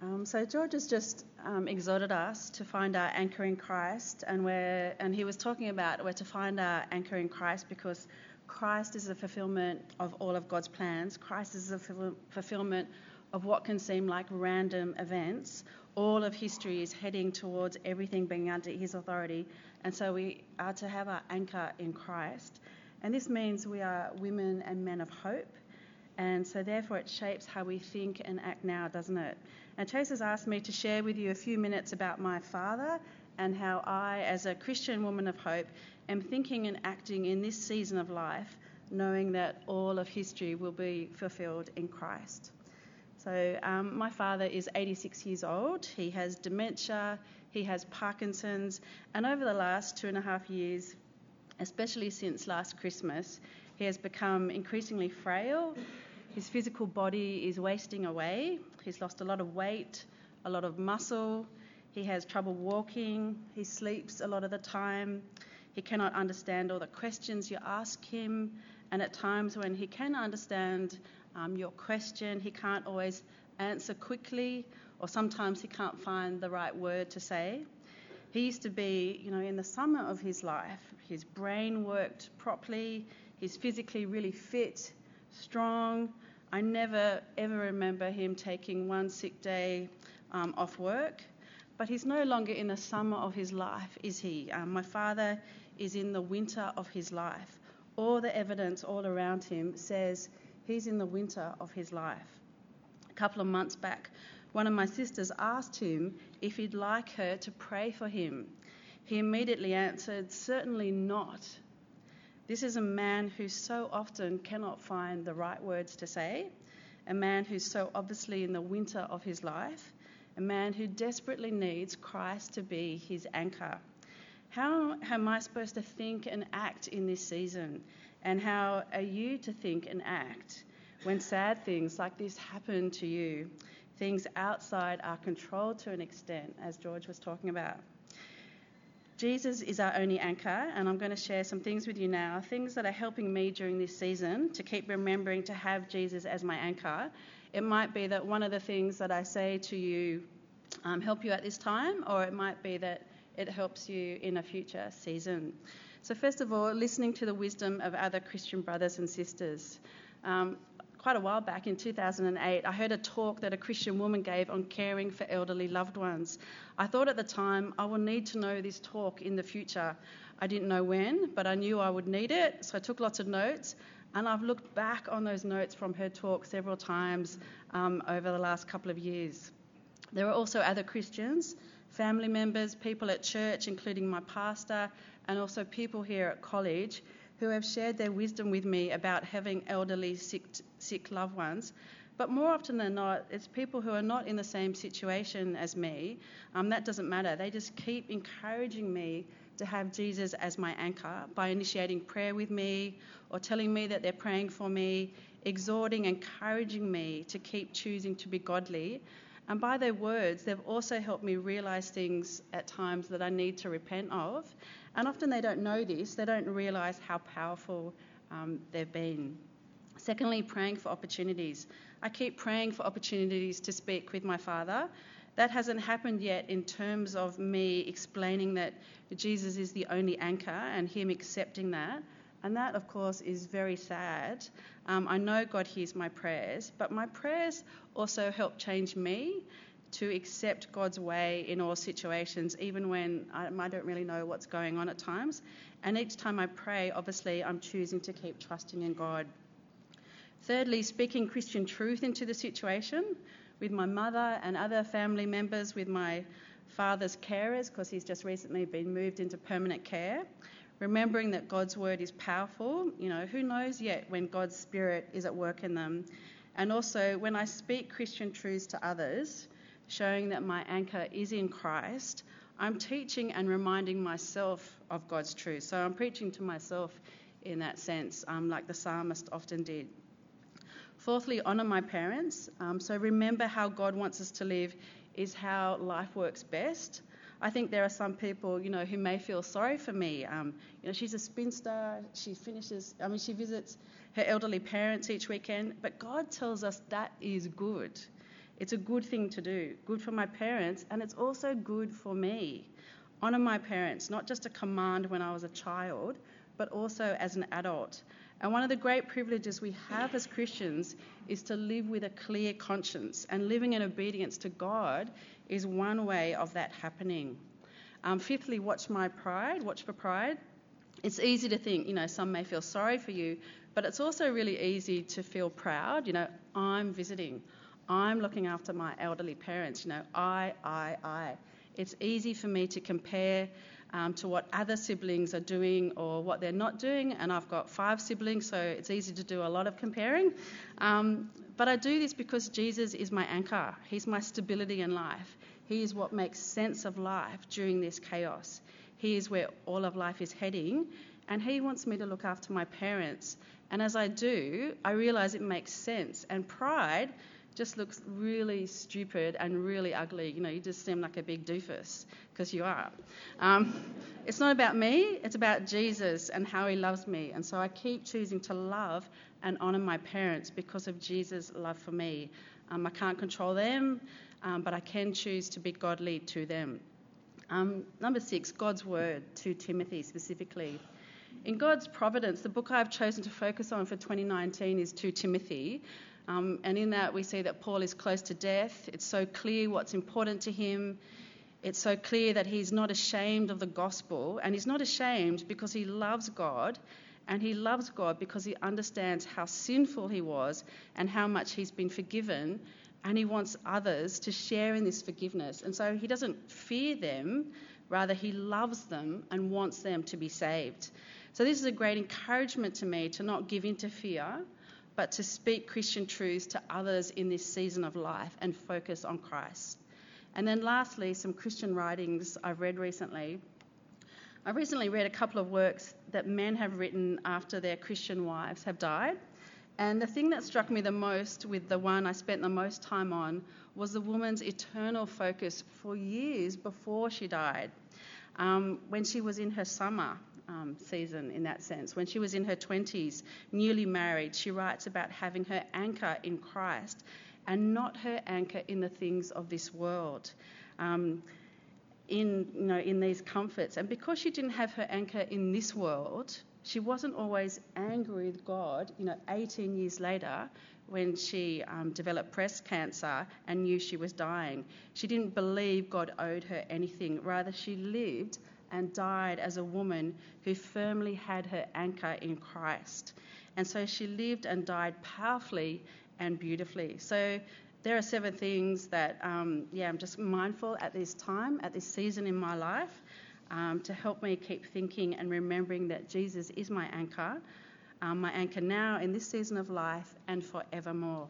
Um, so George has just um, exhorted us to find our anchor in Christ, and we're, and he was talking about we're to find our anchor in Christ because Christ is the fulfillment of all of God's plans. Christ is the fulfillment of what can seem like random events. All of history is heading towards everything being under His authority, and so we are to have our anchor in Christ. And this means we are women and men of hope. And so, therefore, it shapes how we think and act now, doesn't it? And Chase has asked me to share with you a few minutes about my father and how I, as a Christian woman of hope, am thinking and acting in this season of life, knowing that all of history will be fulfilled in Christ. So, um, my father is 86 years old. He has dementia, he has Parkinson's, and over the last two and a half years, especially since last Christmas, he has become increasingly frail his physical body is wasting away. He's lost a lot of weight, a lot of muscle. He has trouble walking. He sleeps a lot of the time. He cannot understand all the questions you ask him. And at times when he can understand um, your question, he can't always answer quickly, or sometimes he can't find the right word to say. He used to be, you know, in the summer of his life, his brain worked properly, he's physically really fit, strong, I never ever remember him taking one sick day um, off work, but he's no longer in the summer of his life, is he? Um, my father is in the winter of his life. All the evidence all around him says he's in the winter of his life. A couple of months back, one of my sisters asked him if he'd like her to pray for him. He immediately answered, Certainly not. This is a man who so often cannot find the right words to say, a man who's so obviously in the winter of his life, a man who desperately needs Christ to be his anchor. How am I supposed to think and act in this season? And how are you to think and act when sad things like this happen to you? Things outside our control to an extent, as George was talking about. Jesus is our only anchor, and I'm going to share some things with you now, things that are helping me during this season to keep remembering to have Jesus as my anchor. It might be that one of the things that I say to you um, help you at this time, or it might be that it helps you in a future season. So, first of all, listening to the wisdom of other Christian brothers and sisters. Um, quite a while back in 2008, I heard a talk that a Christian woman gave on caring for elderly loved ones. I thought at the time, I will need to know this talk in the future. I didn't know when, but I knew I would need it, so I took lots of notes. And I've looked back on those notes from her talk several times um, over the last couple of years. There were also other Christians, family members, people at church, including my pastor, and also people here at college who have shared their wisdom with me about having elderly, sick, sick loved ones. But more often than not, it's people who are not in the same situation as me. Um, that doesn't matter. They just keep encouraging me to have Jesus as my anchor by initiating prayer with me or telling me that they're praying for me, exhorting, encouraging me to keep choosing to be godly. And by their words, they've also helped me realize things at times that I need to repent of and often they don't know this, they don't realise how powerful um, they've been. Secondly, praying for opportunities. I keep praying for opportunities to speak with my father. That hasn't happened yet in terms of me explaining that Jesus is the only anchor and him accepting that. And that, of course, is very sad. Um, I know God hears my prayers, but my prayers also help change me to accept God's way in all situations, even when I, I, don't really know what's going on at times. And each time I pray, obviously, I'm choosing to keep trusting in God. Thirdly, speaking Christian truth into the situation with my mother and other family members, with my father's carers, because he's just recently been moved into permanent care. Remembering that God's word is powerful, you know, who knows yet when God's spirit is at work in them. And also, when I speak Christian truths to others, showing that my anchor is in Christ, I'm teaching and reminding myself of God's truth. So I'm preaching to myself in that sense, um, like the psalmist often did. Fourthly, honour my parents. Um, so remember how God wants us to live is how life works best. I think there are some people, you know, who may feel sorry for me. Um, you know, she's a spinster. She finishes. I mean, she visits her elderly parents each weekend. But God tells us that is good. It's a good thing to do, good for my parents, and it's also good for me. Honour my parents, not just a command when I was a child, but also as an adult. And one of the great privileges we have as Christians is to live with a clear conscience, and living in obedience to God is one way of that happening. Um, fifthly, watch my pride, watch for pride. It's easy to think, you know, some may feel sorry for you, but it's also really easy to feel proud. You know, I'm visiting, I'm looking after my elderly parents, you know, I, I, I. It's easy for me to compare um, to what other siblings are doing or what they're not doing. And I've got five siblings, so it's easy to do a lot of comparing. Um, but I do this because Jesus is my anchor, He's my stability in life. He is what makes sense of life during this chaos. He is where all of life is heading, and He wants me to look after my parents. And as I do, I realize it makes sense. And pride just looks really stupid and really ugly. You know, you just seem like a big doofus because you are. Um, it's not about me, it's about Jesus and how he loves me. And so I keep choosing to love and honour my parents because of Jesus' love for me. Um, I can't control them, um, but I can choose to be godly to them. Um, number six, God's word to Timothy specifically. In God's providence, the book I've chosen to focus on for 2019 is 2 Timothy. Um, and in that, we see that Paul is close to death. It's so clear what's important to him. It's so clear that he's not ashamed of the gospel. And he's not ashamed because he loves God. And he loves God because he understands how sinful he was and how much he's been forgiven. And he wants others to share in this forgiveness. And so he doesn't fear them, rather, he loves them and wants them to be saved. So, this is a great encouragement to me to not give in to fear but to speak Christian truths to others in this season of life and focus on Christ. And then, lastly, some Christian writings I've read recently. I recently read a couple of works that men have written after their Christian wives have died. And the thing that struck me the most with the one I spent the most time on was the woman's eternal focus for years before she died. Um, when she was in her summer, um, season in that sense. When she was in her 20s, newly married, she writes about having her anchor in Christ and not her anchor in the things of this world. Um, in you know in these comforts and because she didn't have her anchor in this world she wasn't always angry with god you know 18 years later when she um, developed breast cancer and knew she was dying she didn't believe god owed her anything rather she lived and died as a woman who firmly had her anchor in Christ. And so she lived and died powerfully and beautifully. So there are seven things that, um, yeah, I'm just mindful at this time, at this season in my life, um, to help me keep thinking and remembering that Jesus is my anchor, um, my anchor now in this season of life and forevermore.